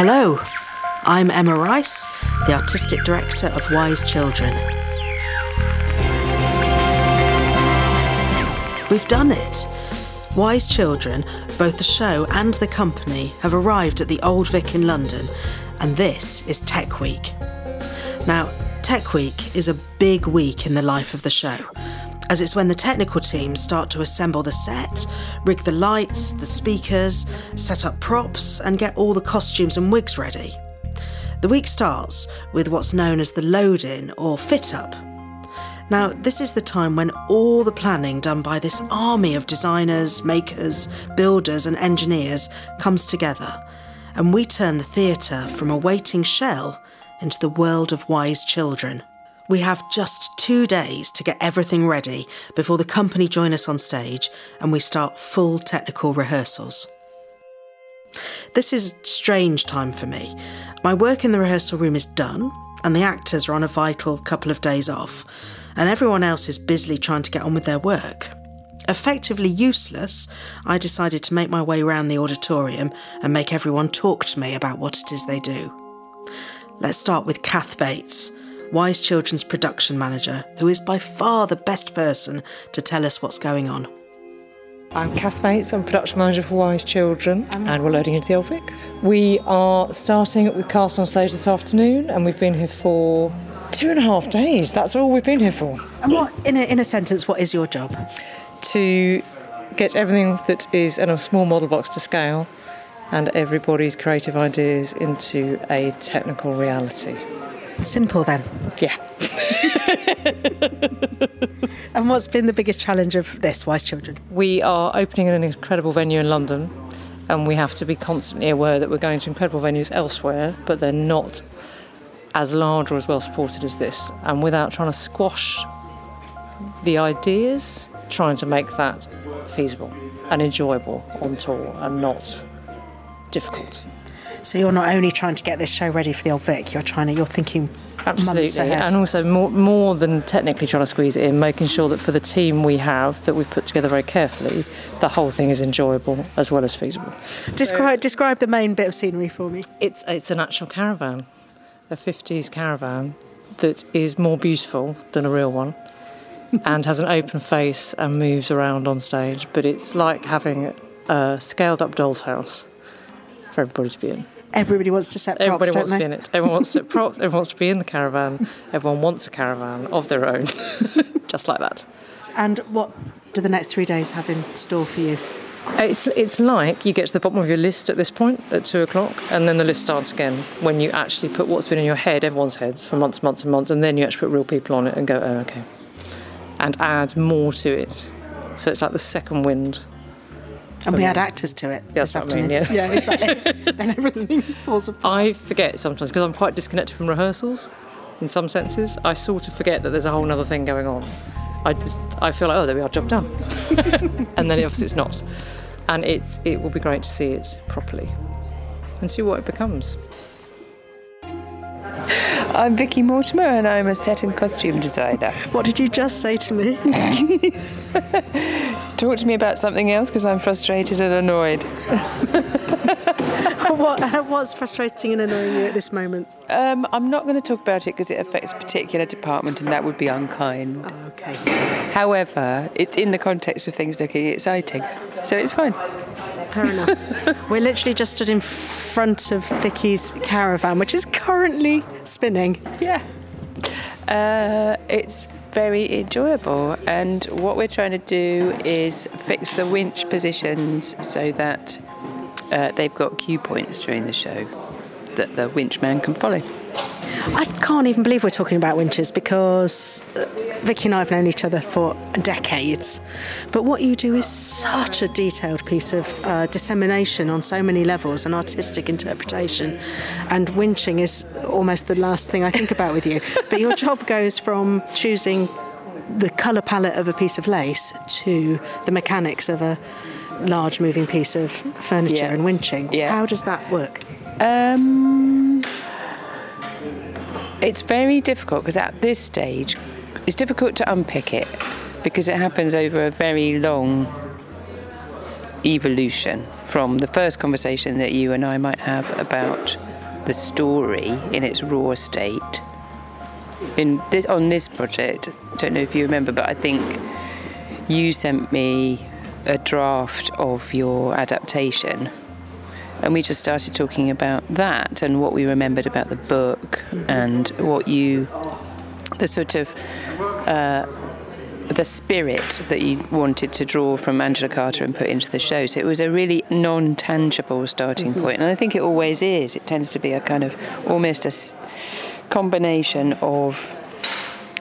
Hello, I'm Emma Rice, the Artistic Director of Wise Children. We've done it. Wise Children, both the show and the company, have arrived at the Old Vic in London, and this is Tech Week. Now, Tech Week is a big week in the life of the show, as it's when the technical teams start to assemble the set, rig the lights, the speakers, set up props, and get all the costumes and wigs ready. The week starts with what's known as the load in or fit up. Now, this is the time when all the planning done by this army of designers, makers, builders, and engineers comes together, and we turn the theatre from a waiting shell into the world of wise children. We have just two days to get everything ready before the company join us on stage and we start full technical rehearsals. This is strange time for me. My work in the rehearsal room is done, and the actors are on a vital couple of days off, and everyone else is busily trying to get on with their work. Effectively useless, I decided to make my way around the auditorium and make everyone talk to me about what it is they do. Let's start with Kath Bates, Wise Children's production manager, who is by far the best person to tell us what's going on. I'm Kath Bates, I'm production manager for Wise Children, and we're loading into the Old Vic. We are starting with cast on stage this afternoon, and we've been here for two and a half days. That's all we've been here for. And what, in a, in a sentence, what is your job? To get everything that is in a small model box to scale and everybody's creative ideas into a technical reality. Simple then. Yeah. And what's been the biggest challenge of this, Wise Children? We are opening an incredible venue in London, and we have to be constantly aware that we're going to incredible venues elsewhere, but they're not as large or as well supported as this. And without trying to squash the ideas, trying to make that feasible and enjoyable on tour and not difficult. So you're not only trying to get this show ready for the Old Vic, you're trying to, you're thinking Absolutely, and also more, more than technically trying to squeeze it in, making sure that for the team we have that we've put together very carefully, the whole thing is enjoyable as well as feasible. describe, describe the main bit of scenery for me. It's it's an actual caravan, a 50s caravan that is more beautiful than a real one, and has an open face and moves around on stage. But it's like having a scaled up doll's house for everybody to be in. Everybody wants to set props, Everybody wants they? to be in it. Everyone wants to props. Everyone wants to be in the caravan. Everyone wants a caravan of their own, just like that. And what do the next three days have in store for you? It's it's like you get to the bottom of your list at this point at two o'clock, and then the list starts again when you actually put what's been in your head, everyone's heads, for months, months, and months, and then you actually put real people on it and go, oh, okay, and add more to it. So it's like the second wind. And we add actors to it That's this what I mean, afternoon. yeah. exactly. then everything falls apart. I forget sometimes because I'm quite disconnected from rehearsals, in some senses. I sort of forget that there's a whole other thing going on. I just I feel like oh there we are, job done, and then obviously it's not, and it's it will be great to see it properly, and see what it becomes. I'm Vicky Mortimer and I'm a set and costume designer. What did you just say to me? Talk to me about something else because I'm frustrated and annoyed. what, uh, what's frustrating and annoying you at this moment? Um, I'm not going to talk about it because it affects a particular department and that would be unkind. Okay. However, it's in the context of things looking exciting, so it's fine. Fair enough. We're literally just stood in front of Vicky's caravan, which is currently spinning. Yeah. Uh, it's very enjoyable, and what we're trying to do is fix the winch positions so that uh, they've got cue points during the show that the winch man can follow. I can't even believe we're talking about winches because uh, Vicky and I have known each other for decades. But what you do is such a detailed piece of uh, dissemination on so many levels and artistic interpretation. And winching is almost the last thing I think about with you. But your job goes from choosing the colour palette of a piece of lace to the mechanics of a large moving piece of furniture Yeah. and winching. Yeah. How does that work? Um, it's very difficult because at this stage, it's difficult to unpick it because it happens over a very long evolution from the first conversation that you and I might have about the story in its raw state. In this, on this project, I don't know if you remember, but I think you sent me a draft of your adaptation and we just started talking about that and what we remembered about the book and what you the sort of uh, the spirit that you wanted to draw from Angela Carter and put into the show. So it was a really non tangible starting mm-hmm. point. And I think it always is. It tends to be a kind of almost a combination of,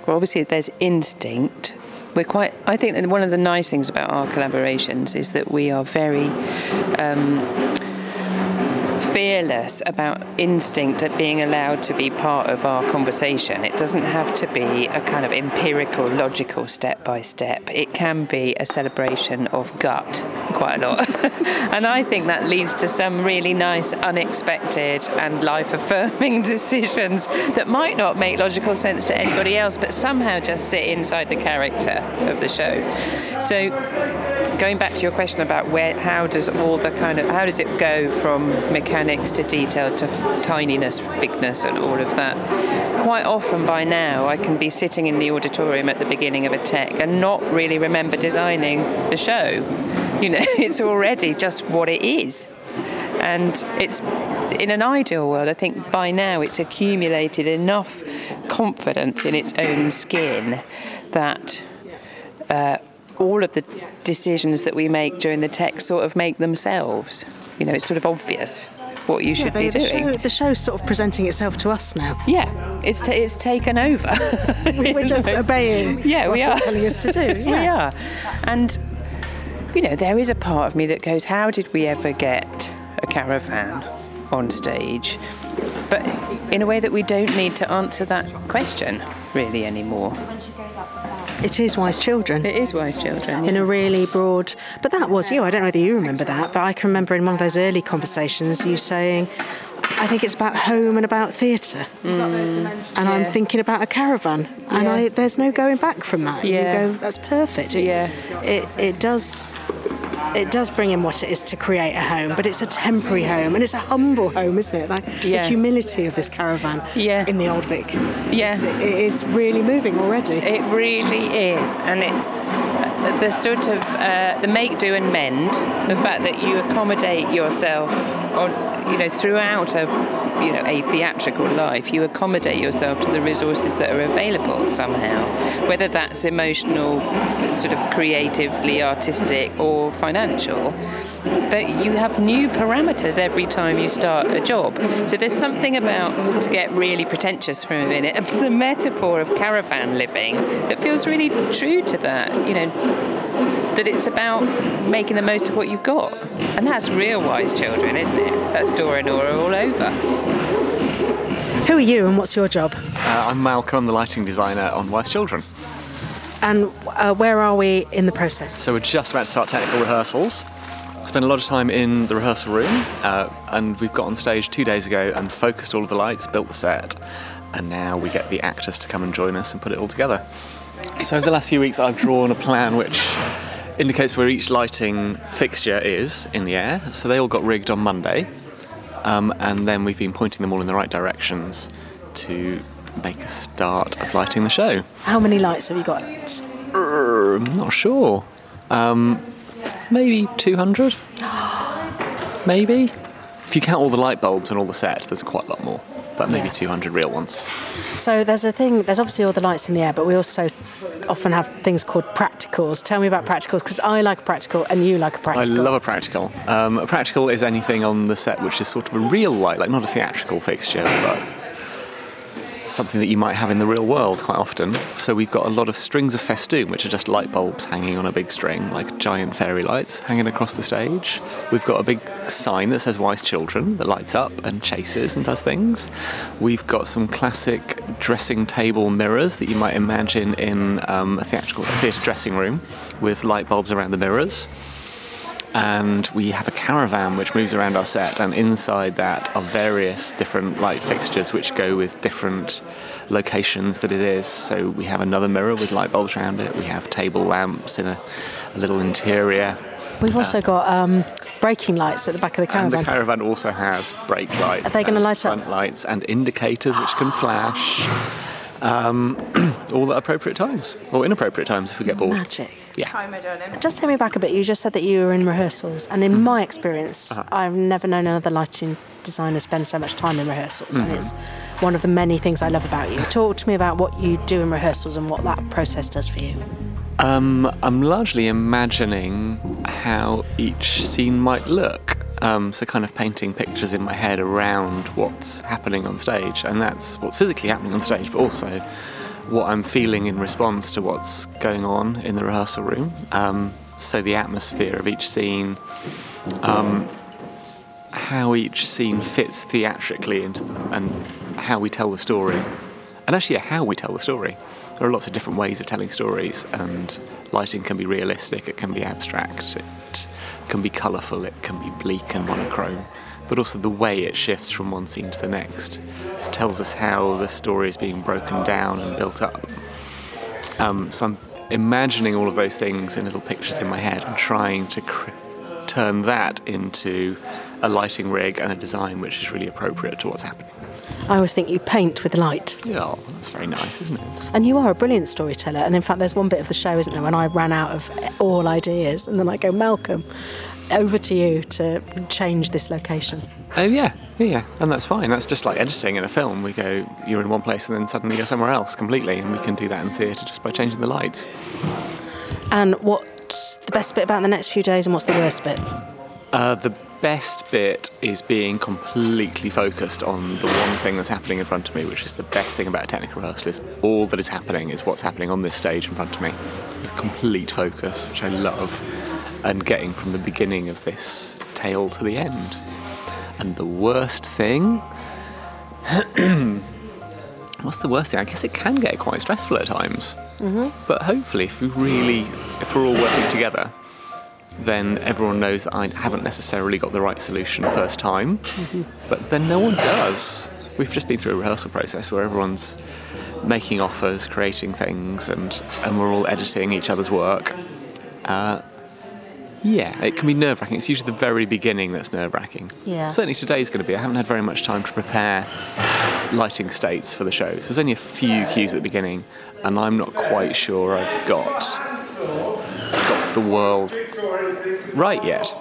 well, obviously there's instinct. We're quite, I think that one of the nice things about our collaborations is that we are very, um, fearless about instinct at being allowed to be part of our conversation. It doesn't have to be a kind of empirical, logical step by step. It can be a celebration of gut quite a lot. and I think that leads to some really nice, unexpected, and life affirming decisions that might not make logical sense to anybody else, but somehow just sit inside the character of the show. So, going back to your question about where, how does all the kind of, how does it go from mechanics to detail to tininess, bigness, and all of that. Quite often by now, I can be sitting in the auditorium at the beginning of a tech and not really remember designing the show. You know, it's already just what it is. And it's in an ideal world, I think by now it's accumulated enough confidence in its own skin that uh, all of the decisions that we make during the tech sort of make themselves. You know, it's sort of obvious what you should yeah, be doing. The, show, the show's sort of presenting itself to us now. Yeah, it's t- it's taken over. We're just obeying. Yeah, we are telling us to do. Yeah. we are, and you know there is a part of me that goes, "How did we ever get a caravan on stage?" But in a way that we don't need to answer that question really anymore. It is Wise Children. It is Wise Children. Yeah. In a really broad. But that was you. I don't know whether you remember that, but I can remember in one of those early conversations you saying, I think it's about home and about theatre. Mm, and yeah. I'm thinking about a caravan. And yeah. I, there's no going back from that. Yeah. You go, that's perfect. It, yeah. It, it does it does bring in what it is to create a home, but it's a temporary home and it's a humble home, isn't it? Like yeah. the humility of this caravan yeah. in the Old Vic. Yeah. It's, it is really moving already. It really is. And it's the sort of uh, the make, do, and mend, the fact that you accommodate yourself on, you know, throughout a you know a theatrical life, you accommodate yourself to the resources that are available somehow, whether that's emotional, sort of creatively artistic, or financial. But you have new parameters every time you start a job. So there's something about, to get really pretentious for a minute, the metaphor of caravan living that feels really true to that. You know, that it's about making the most of what you've got. And that's real wise children, isn't it? That's Dora Nora all over. Who are you and what's your job? Uh, I'm Malcolm, the lighting designer on Wise Children. And uh, where are we in the process? So we're just about to start technical rehearsals. Spent a lot of time in the rehearsal room, uh, and we've got on stage two days ago and focused all of the lights, built the set, and now we get the actors to come and join us and put it all together. So over the last few weeks, I've drawn a plan which indicates where each lighting fixture is in the air. So they all got rigged on Monday, um, and then we've been pointing them all in the right directions to make a start of lighting the show. How many lights have you got? Uh, I'm not sure. Um, maybe 200? maybe? If you count all the light bulbs and all the set, there's quite a lot more but maybe yeah. 200 real ones. So there's a thing, there's obviously all the lights in the air, but we also often have things called practicals. Tell me about practicals, because I like a practical and you like a practical. I love a practical. Um, a practical is anything on the set which is sort of a real light, like not a theatrical fixture, but something that you might have in the real world quite often. So we've got a lot of strings of festoon, which are just light bulbs hanging on a big string, like giant fairy lights hanging across the stage. We've got a big sign that says Wise Children that lights up and chases and does things. We've got some classic dressing table mirrors that you might imagine in um, a theatrical theatre dressing room with light bulbs around the mirrors and we have a caravan which moves around our set, and inside that are various different light fixtures which go with different locations that it is. So we have another mirror with light bulbs around it. We have table lamps in a, a little interior. We've also got um, braking lights at the back of the And caravan. the caravan also has brake lights. Are they gonna and light up? Front lights and indicators which can flash. Um, all at appropriate times, or inappropriate times if we get bored. Magic. Yeah. Just take me back a bit. You just said that you were in rehearsals, and in my experience, Uh-huh. I've never known another lighting designer spend so much time in rehearsals, and Mm-hmm. it's one of the many things I love about you. Talk to me about what you do in rehearsals and what that process does for you. Um, I'm largely imagining how each scene might look. Um, so, kind of painting pictures in my head around what's happening on stage, and that's what's physically happening on stage, but also what I'm feeling in response to what's going on in the rehearsal room. Um, so, the atmosphere of each scene, um, how each scene fits theatrically into the, and how we tell the story, and actually how we tell the story. There are lots of different ways of telling stories, and lighting can be realistic, it can be abstract, it can be colourful, it can be bleak and monochrome, but also the way it shifts from one scene to the next tells us how the story is being broken down and built up. Um, so I'm imagining all of those things in little pictures in my head and trying to cr- turn that into a lighting rig and a design which is really appropriate to what's happening. I always think you paint with light, Yeah, oh, that's very nice, isn't it? and you are a brilliant storyteller. And in fact, there's one bit of the show, isn't there, when I ran out of all ideas, and then I go, Malcolm, over to you to change this location. Oh yeah, yeah, yeah, and that's fine. That's just like editing in a film. We go, you're in one place, and then suddenly you're somewhere else completely, and we can do that in theatre just by changing the lights. And what's the best bit about the next few days, and what's the worst bit? Uh, the best bit is being completely focused on the one thing that's happening in front of me, which is the best thing about a technical rehearsal. Is all that is happening is what's happening on this stage in front of me. It's complete focus, which I love, and getting from the beginning of this tale to the end. And the worst thing. What's the worst thing? I guess it can get quite stressful at times. Mm-hmm. But hopefully, if we really, if we're all working together, then everyone knows that I haven't necessarily got the right solution first time. But then no one does. We've just been through a rehearsal process where everyone's making offers, creating things, and, and we're all editing each other's work. Uh, yeah, it can be nerve wracking. It's usually the very beginning that's nerve wracking. Yeah. Certainly today's going to be. I haven't had very much time to prepare lighting states for the shows. There's only a few cues at the beginning, and I'm not quite sure I've got got the world right yet.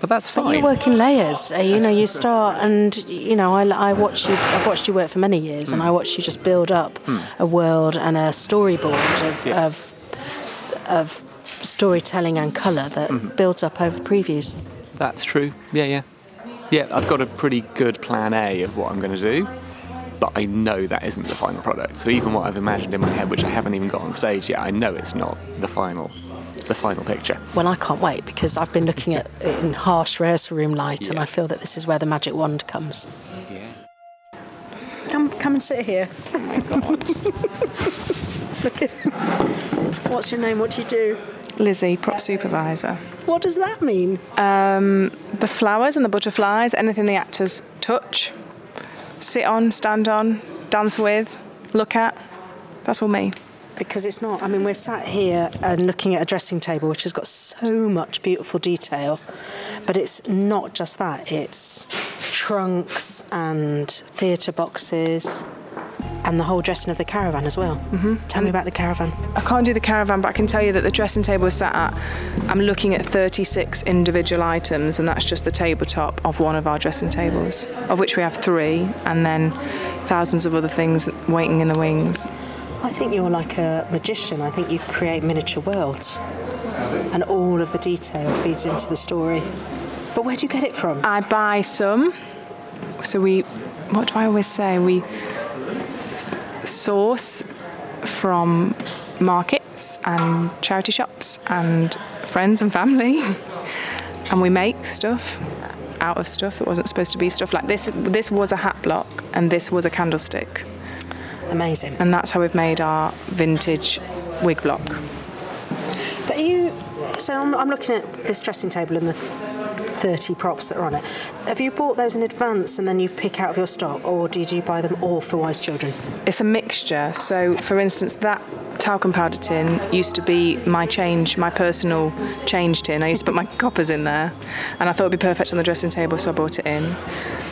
But that's But fine. you work in layers. Uh, you know, you start, and you know, I, I watch you. I've watched you work for many years, Hmm. and I watched you just build up a world and a storyboard of Yeah. of, of storytelling and colour that Mm-hmm. builds up over previews. That's true. Yeah, yeah. Yeah, I've got a pretty good plan A of what I'm going to do, but I know that isn't the final product. So even what I've imagined in my head, which I haven't even got on stage yet, I know it's not the final, the final picture. Well, I can't wait because I've been looking at it in harsh rehearsal room light, and I feel that this is where the magic wand comes. Yeah. Come, come and sit here. Look at. What's your name? What do you do? Lizzie, prop supervisor. What does that mean? Um, the flowers and the butterflies, anything the actors touch, sit on, stand on, dance with, look at, that's all me. because it's not. I mean, we're sat here and looking at a dressing table which has got so much beautiful detail, but it's not just that. It's trunks and theatre boxes and the whole dressing of the caravan as well. Mm-hmm. Tell me about the caravan. I can't do the caravan, but I can tell you that the dressing table we're sat at, I'm looking at 36 individual items, and that's just the tabletop of one of our dressing tables, of which we have three, and then thousands of other things waiting in the wings. I think you're like a magician. I think you create miniature worlds, and all of the detail feeds into the story. But where do you get it from? I buy some. So we, what do I always say? We source from markets and charity shops and friends and family, and we make stuff out of stuff that wasn't supposed to be stuff like this. This was a hat block, and this was a candlestick, Amazing. and that's how we've made our vintage wig block. But are you. So I'm, I'm looking at this dressing table and the 30 props that are on it. Have you bought those in advance and then you pick out of your stock, or did you buy them all for Wise Children? It's a mixture. So, for instance, that talcum powder tin used to be my change, my personal change tin. I used to put my coppers in there, and I thought it'd be perfect on the dressing table, so I bought it in.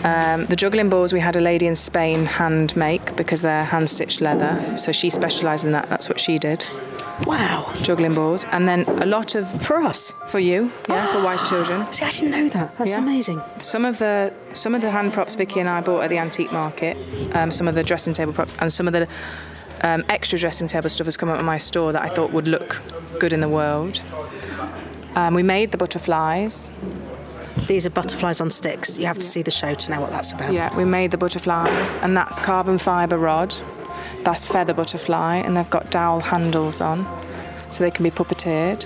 Um, the juggling balls we had a lady in Spain hand make because they're hand stitched leather, so she specialised in that. That's what she did. Wow. Juggling balls, and then a lot of For us? for you, yeah, for wise children. See, I didn't know that. That's Yeah. amazing. Some of the some of the hand props Vicky and I bought at the antique market, um, some of the dressing table props, and some of the um, extra dressing table stuff has come up in my store that I thought would look good in the world. Um, we made the butterflies. These are butterflies on sticks. You have to see the show to know what that's about. Yeah, we made the butterflies, and that's carbon fibre rod. That's feather butterfly, and they've got dowel handles on, so they can be puppeteered.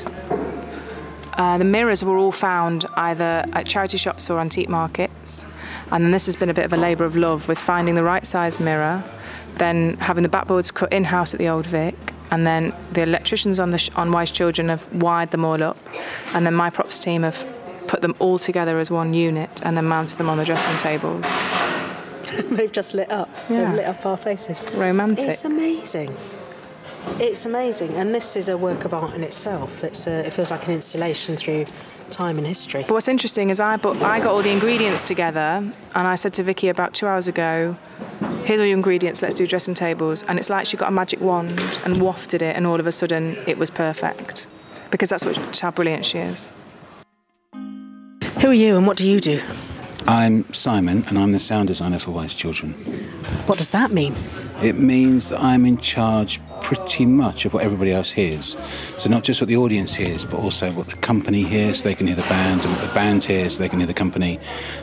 Uh, the mirrors were all found either at charity shops or antique markets, and then this has been a bit of a labour of love with finding the right size mirror, then having the backboards cut in house at the Old Vic, and then the electricians on the sh- on Wise Children have wired them all up, and then my props team have put them all together as one unit and then mounted them on the dressing tables. They've just lit up. Yeah. They've lit up our faces. Romantic. It's amazing. It's amazing, and this is a work of art in itself. It's a, it feels like an installation through time and history. But what's interesting is I, bought, I got all the ingredients together and I said to Vicky about two hours ago, here's all your ingredients, let's do dressing tables. And it's like she got a magic wand and wafted it, and all of a sudden it was perfect. Because that's what, how brilliant she is. Who are you, and what do you do? I'm Simon, and I'm the sound designer for Wise Children. What does that mean? It means that I'm in charge pretty much of what everybody else hears. So not just what the audience hears, but also what the company hears, so they can hear the band, and what the band hears, so they can hear the company,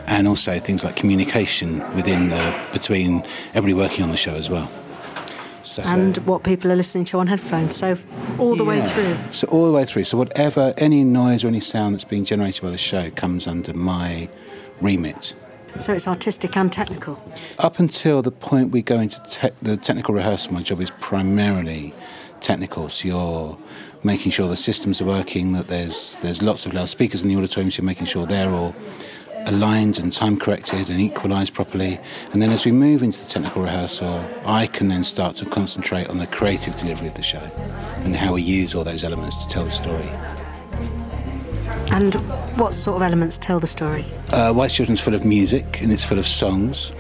and also things like communication within the between everybody working on the show as well. So, And what people are listening to on headphones. So all the way through. So all the way through. So whatever, any noise or any sound that's being generated by the show comes under my remit. So it's artistic and technical. Up until the point we go into te- the technical rehearsal, my job is primarily technical. So you're making sure the systems are working, that there's there's lots of loudspeakers in the auditorium, so you're making sure they're all aligned and time corrected and equalised properly. And then as we move into the technical rehearsal, I can then start to concentrate on the creative delivery of the show and how we use all those elements to tell the story. And what sort of elements tell the story? Uh, Wise Children's full of music and it's full of songs.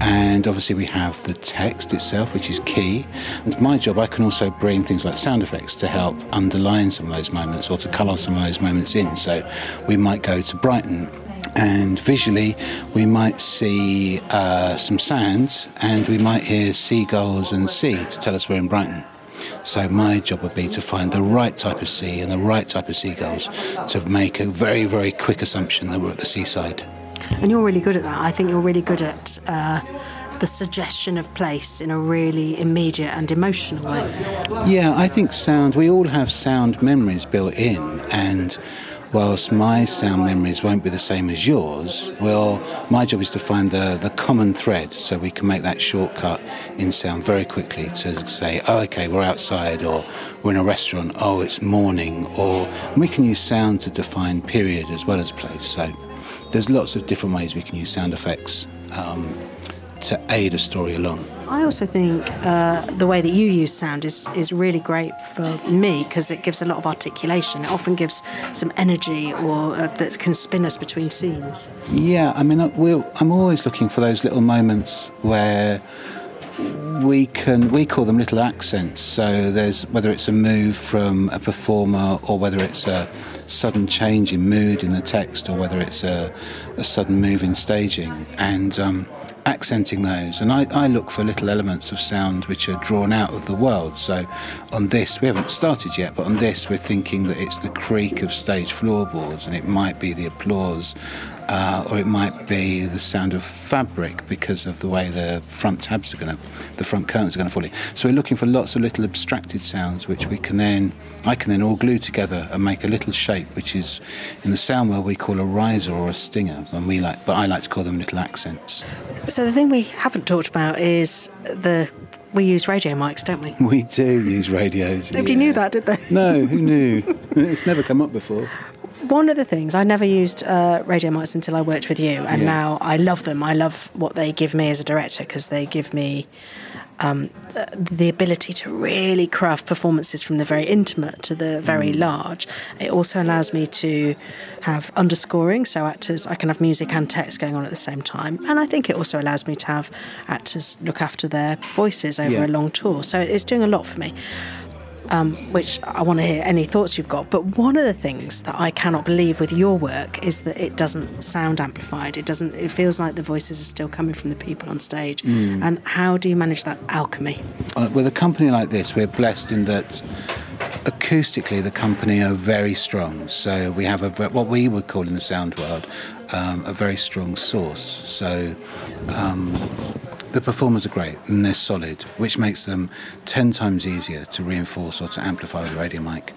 And obviously, we have the text itself, which is key. And my job, I can also bring things like sound effects to help underline some of those moments or to colour some of those moments in. So, we might go to Brighton and visually, we might see uh, some sand and we might hear seagulls and sea to tell us we're in Brighton. So my job would be to find the right type of sea and the right type of seagulls to make a very, very quick assumption that we're at the seaside. And you're really good at that. I think you're really good at uh, the suggestion of place in a really immediate and emotional way. Yeah, I think sound, we all have sound memories built in, and whilst my sound memories won't be the same as yours, well, my job is to find the, the common thread so we can make that shortcut in sound very quickly to say, oh, okay, we're outside, or we're in a restaurant, oh, it's morning, or we can use sound to define period as well as place. So there's lots of different ways we can use sound effects um, to aid a story along. I also think uh, the way that you use sound is, is really great for me because it gives a lot of articulation. It often gives some energy or uh, that can spin us between scenes. Yeah, I mean, we'll, I'm always looking for those little moments where we can we call them little accents. So there's whether it's a move from a performer or whether it's a sudden change in mood in the text or whether it's a, a sudden move in staging and um, accenting those. And I, I look for little elements of sound which are drawn out of the world. So on this, we haven't started yet, but on this, we're thinking that it's the creak of stage floorboards and it might be the applause uh, or it might be the sound of fabric because of the way the front tabs are going to, the front curtains are going to fall in. So we're looking for lots of little abstracted sounds which we can then, I can then all glue together and make a little shape, which is in the sound world we call a riser or a stinger, and we like, but I like to call them little accents. So the thing we haven't talked about is the we use radio mics, don't we? We do use radios. Nobody yeah. knew that, did they? No, who knew? it's never come up before. One of the things I never used uh, radio mics until I worked with you, and Yeah. now I love them. I love what they give me as a director because they give me um, the ability to really craft performances from the very intimate to the very large. It also allows me to have underscoring, so actors I can have music and text going on at the same time, and I think it also allows me to have actors look after their voices over Yeah. a long tour. So it's doing a lot for me um, which I want to hear any thoughts you've got. But one of the things that I cannot believe with your work is that it doesn't sound amplified. It doesn't. It feels like the voices are still coming from the people on stage. And how do you manage that alchemy? Uh, with a company like this, we're blessed in that acoustically the company are very strong. So we have a what we would call in the sound world um, a very strong source. So um, the performers are great and they're solid, which makes them ten times easier to reinforce or to amplify with a radio mic.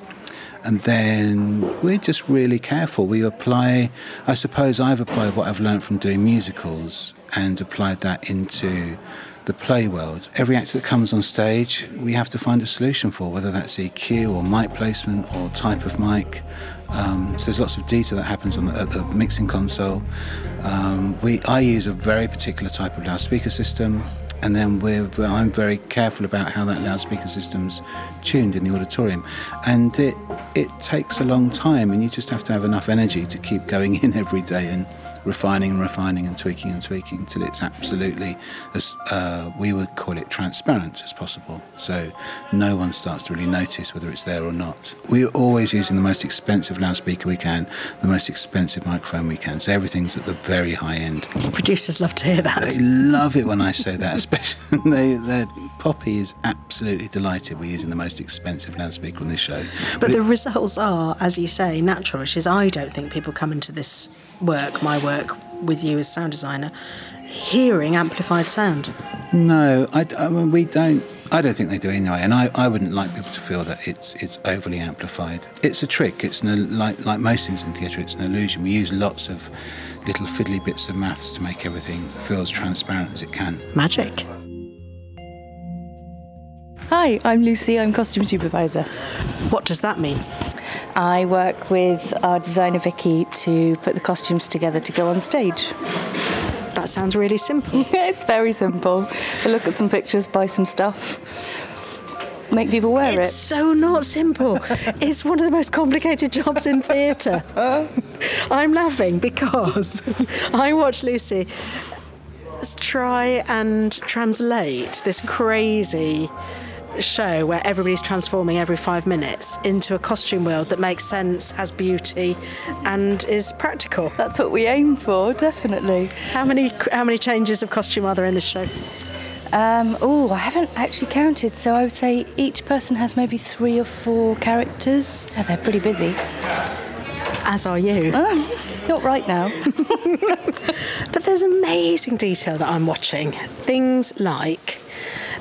And then we're just really careful. We apply, I suppose I've applied what I've learned from doing musicals and applied that into the play world. Every actor that comes on stage, we have to find a solution for, whether that's EQ or mic placement or type of mic. Um, so there's lots of detail that happens the, at the mixing console. Um, we, I use a very particular type of loudspeaker system and then I'm very careful about how that loudspeaker system's tuned in the auditorium. And it, it takes a long time, and you just have to have enough energy to keep going in every day and refining and refining and tweaking and tweaking until it's absolutely, as uh, we would call it, transparent as possible. So no one starts to really notice whether it's there or not. We're always using the most expensive loudspeaker we can, the most expensive microphone we can. So everything's at the very high end. Producers love to hear that. They love it when I say that, especially they, they, Poppy is absolutely delighted we're using the most expensive loudspeaker on this show. But it- the results are, as you say, natural. Which is, I don't think people come into this work, my work with you as sound designer, hearing amplified sound. no, I, I mean, we don't. I don't think they do anyway, and I, I wouldn't like people to feel that it's it's overly amplified. It's a trick. It's an, like like most things in theatre. It's an illusion. We use lots of little fiddly bits of maths to make everything feel as transparent as it can. Magic. Hi, I'm Lucy. I'm costume supervisor. What does that mean? I work with our designer Vicky to put the costumes together to go on stage. That sounds really simple. it's very simple. I look at some pictures, buy some stuff, make people wear It's it. It's so not simple. it's one of the most complicated jobs in theatre. I'm laughing because I watched Lucy try and translate this crazy show where everybody's transforming every five minutes into a costume world that makes sense, has beauty, and is practical. That's what we aim for, definitely. How many how many changes of costume are there in this show? Um, oh, I haven't actually counted, so I would say each person has maybe three or four characters. And they're pretty busy. As are you. Not right now. But there's amazing detail that I'm watching. Things like,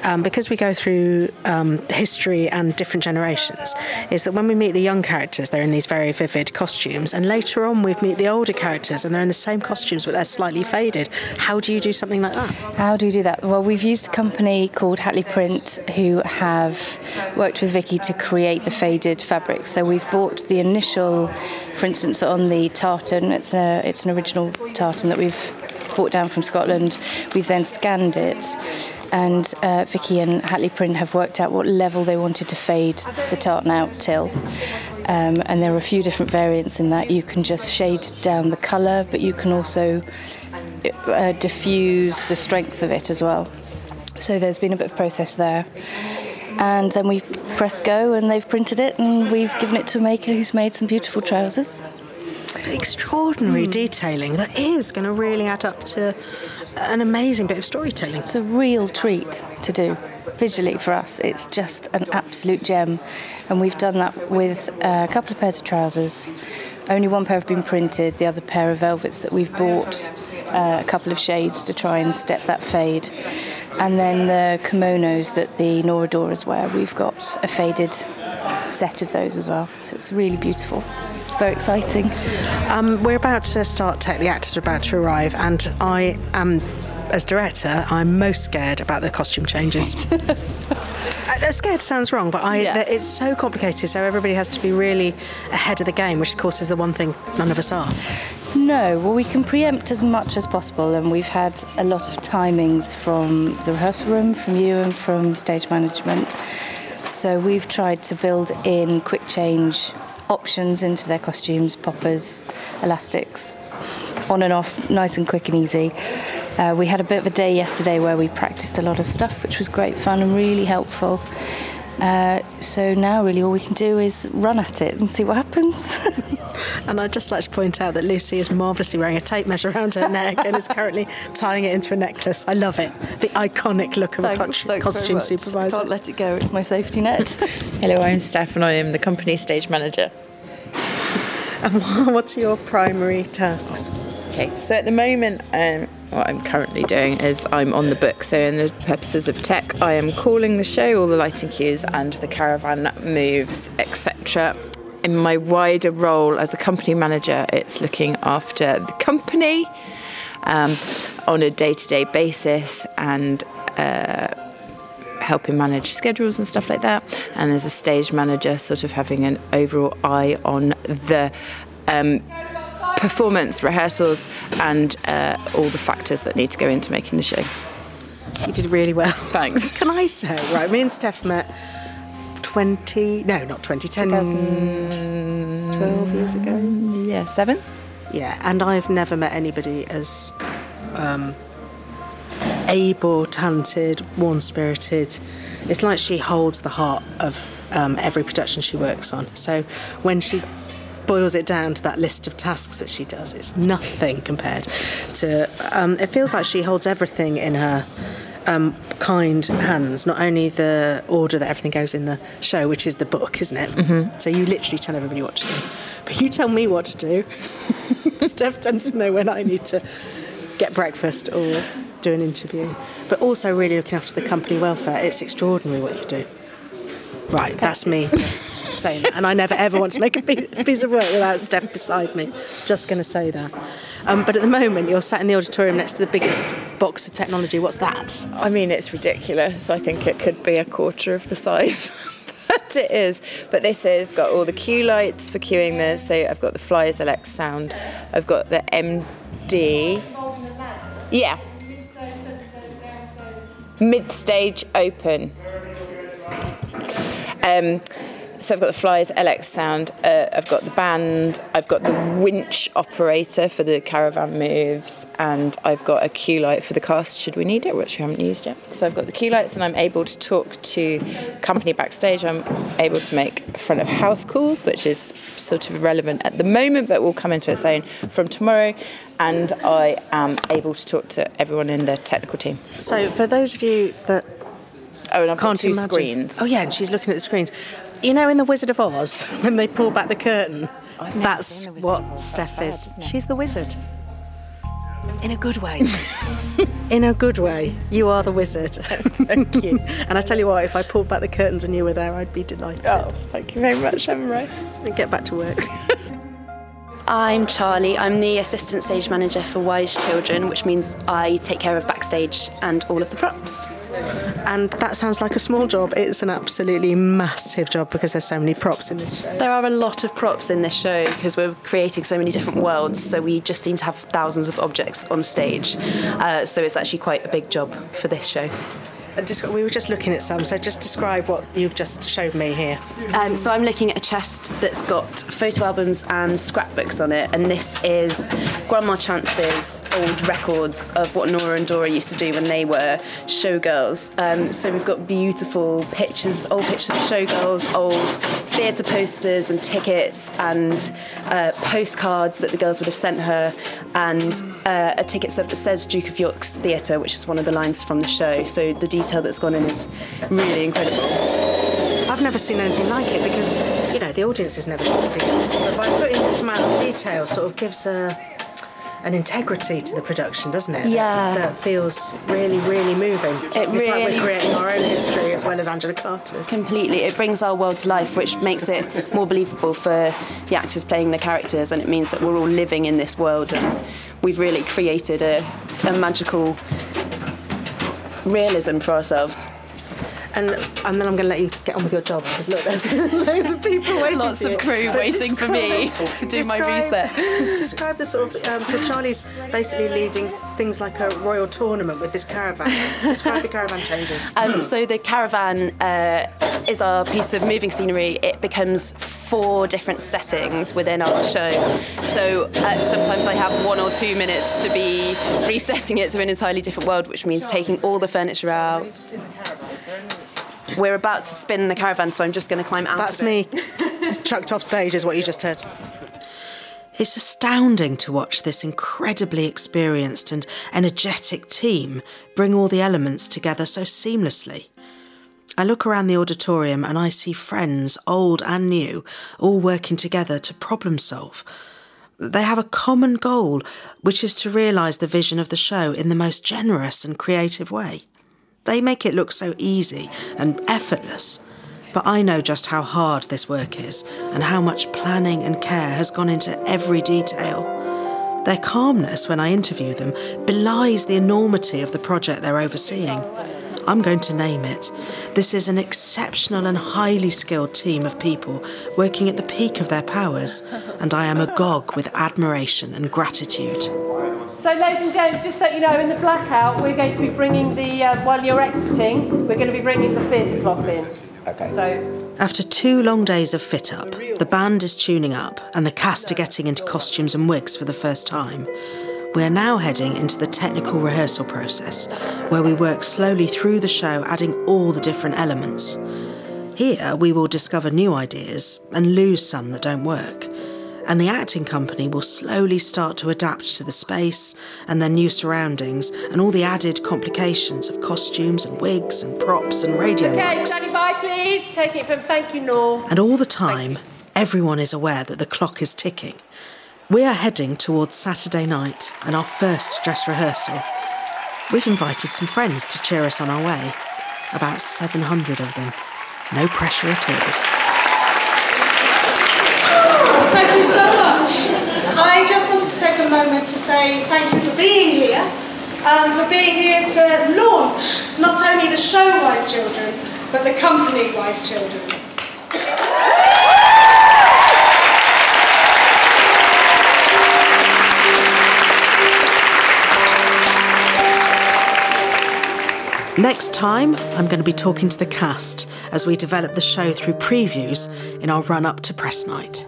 um, because we go through um, history and different generations, is that when we meet the young characters, they're in these very vivid costumes, and later on we meet the older characters and they're in the same costumes but they're slightly faded. How do you do something like that? How do you do that? Well, we've used a company called Hatley Print who have worked with Vicky to create the faded fabric. So we've bought the initial, for instance, on the tartan. It's a it's an original tartan that we've brought down from Scotland. We've then scanned it. And uh, Vicky and Hatley Print have worked out what level they wanted to fade the tartan out till. Um, and there are a few different variants in that. You can just shade down the colour, but you can also uh, diffuse the strength of it as well. So there's been a bit of process there. And then we've pressed go and they've printed it and we've given it to a maker who's made some beautiful trousers. Extraordinary detailing that is going to really add up to an amazing bit of storytelling. It's a real treat to do visually for us. It's just an absolute gem. And we've done that with a couple of pairs of trousers. Only one pair have been printed, the other pair of velvets that we've bought uh, a couple of shades to try and step that fade. And then the kimonos that the Noradoras wear, we've got a faded set of those as well. So it's really beautiful. It's very exciting. Um, we're about to start tech. The actors are about to arrive, and I am as director, I'm most scared about the costume changes. Uh, scared sounds wrong, but I, Yeah. it's so complicated. So everybody has to be really ahead of the game, which of course is the one thing none of us are. No, well, we can preempt as much as possible, and we've had a lot of timings from the rehearsal room, from you, and from stage management. So we've tried to build in quick change options into their costumes, poppers, elastics, on and off, nice and quick and easy. Uh, we had a bit of a day yesterday where we practiced a lot of stuff, which was great fun and really helpful. Uh, so now, really, all we can do is run at it and see what happens. And I'd just like to point out that Lucy is marvellously wearing a tape measure around her neck and is currently tying it into a necklace. I love it. The iconic look of a co- costume supervisor. Can't let it go. It's my safety net. Hello, I'm Steph and I am the company stage manager. And what are your primary tasks? Okay, so at the moment, um, what I'm currently doing is I'm on the book. So, in the purposes of tech, I am calling the show, all the lighting cues, and the caravan moves, etc. In my wider role as the company manager, it's looking after the company um, on a day to day basis and uh, helping manage schedules and stuff like that. And as a stage manager, sort of having an overall eye on the um, performance, rehearsals, and uh, all the factors that need to go into making the show. You did really well. Thanks. Can I say, right, me and Steph met 20, no, not 20, 10, 12 years ago. Yeah, seven. Yeah, and I've never met anybody as um, able, talented, warm spirited. It's like she holds the heart of um, every production she works on. So when she boils it down to that list of tasks that she does, it's nothing compared to. Um, it feels like she holds everything in her um, kind hands, not only the order that everything goes in the show, which is the book, isn't it? Mm-hmm. So you literally tell everybody what to do. But you tell me what to do. Steph tends to know when I need to get breakfast or do an interview. But also really looking after the company welfare. It's extraordinary what you do. Right, that's me just saying that. And I never ever want to make a piece of work without Steph beside me. Just going to say that. Um, but at the moment, you're sat in the auditorium next to the biggest box of technology. What's that? I mean, it's ridiculous. I think it could be a quarter of the size that it is. But this has got all the cue lights for cueing this. So I've got the Flyers LX sound. I've got the MD. Yeah. Mid stage open. Um, so I've got the Flyers LX sound. Uh, I've got the band. I've got the winch operator for the caravan moves, and I've got a cue light for the cast should we need it, which we haven't used yet. So I've got the cue lights, and I'm able to talk to company backstage. I'm able to make front of house calls, which is sort of irrelevant at the moment, but will come into its own from tomorrow. And I am able to talk to everyone in the technical team. So, for those of you that Oh, and I've can't two imagine. screens. Oh, yeah, and she's looking at the screens. You know, in The Wizard of Oz, when they pull back the curtain, that's seen The Wizard what. That's Steph bad, is. She's the wizard. In a good way. in a good way. You are the wizard. Thank you. And I tell you what, if I pulled back the curtains and you were there, I'd be delighted. Oh, thank you very much, Emma Rice. And get back to work. I'm Charlie. I'm the assistant stage manager for Wise Children, which means I take care of backstage and all of the props. And that sounds like a small job. It's an absolutely massive job because there's so many props in this show. There are a lot of props in this show because we're creating so many different worlds, so we just seem to have thousands of objects on stage. Uh, so it's actually quite a big job for this show. We were just looking at some, so just describe what you've just showed me here. Um, so I'm looking at a chest that's got photo albums and scrapbooks on it, and this is Grandma Chance's old records of what Nora and Dora used to do when they were showgirls. Um, so we've got beautiful pictures, old pictures of showgirls, old theatre posters and tickets, and uh, postcards that the girls would have sent her, and uh, a ticket stub that says Duke of York's Theatre, which is one of the lines from the show. So the detail that's gone in is really incredible. I've never seen anything like it because, you know, the audience has never seen it. But by putting this amount of detail, sort of gives a, an integrity to the production, doesn't it? Yeah. That feels really, really moving. It it's like we're creating our own history as well as Angela Carter's. Completely. It brings our world to life, which makes it more believable for the actors playing the characters, and it means that we're all living in this world and we've really created a, a magical realism for ourselves. And, and then I'm going to let you get on with your job because look, there's loads of people waiting Lots for of crew But waiting for me to do my describe- reset. Describe the sort of because Charlie's basically leading things like a royal tournament with this caravan. describe the caravan changes. Um, so the caravan uh, is our piece of moving scenery. It becomes four different settings within our show. So uh, sometimes I have one or two minutes to be resetting it to an entirely different world, which means taking all the furniture out. We're about to spin the caravan, so I'm just going to climb out. That's of it. me. Chucked off stage is what you just heard. It's astounding to watch this incredibly experienced and energetic team bring all the elements together so seamlessly. I look around the auditorium and I see friends, old and new, all working together to problem solve. They have a common goal, which is to realise the vision of the show in the most generous and creative way. They make it look so easy and effortless, but I know just how hard this work is and how much planning and care has gone into every detail. Their calmness when I interview them belies the enormity of the project they're overseeing. I'm going to name it. This is an exceptional and highly skilled team of people working at the peak of their powers, and I am agog with admiration and gratitude. So, ladies and gents, just so you know, in the blackout, we're going to be bringing the, uh, while you're exiting, we're going to be bringing the theatre cloth in. Okay. So, After two long days of fit up, the band is tuning up and the cast are getting into costumes and wigs for the first time. We are now heading into the technical rehearsal process, where we work slowly through the show, adding all the different elements. Here, we will discover new ideas and lose some that don't work. And the acting company will slowly start to adapt to the space and their new surroundings and all the added complications of costumes and wigs and props and radio okay, mics. standing by, please. Take it from thank you, Nor. And all the time, everyone is aware that the clock is ticking. We are heading towards Saturday night and our first dress rehearsal. We've invited some friends to cheer us on our way. About 700 of them. No pressure at all. Thank you so much. I just wanted to take a thank you for being here, um, for being here to launch not only the show Wise Children, but the company Wise Children. Next time, I'm going to be talking to the cast as we develop the show through previews in our run up to press night.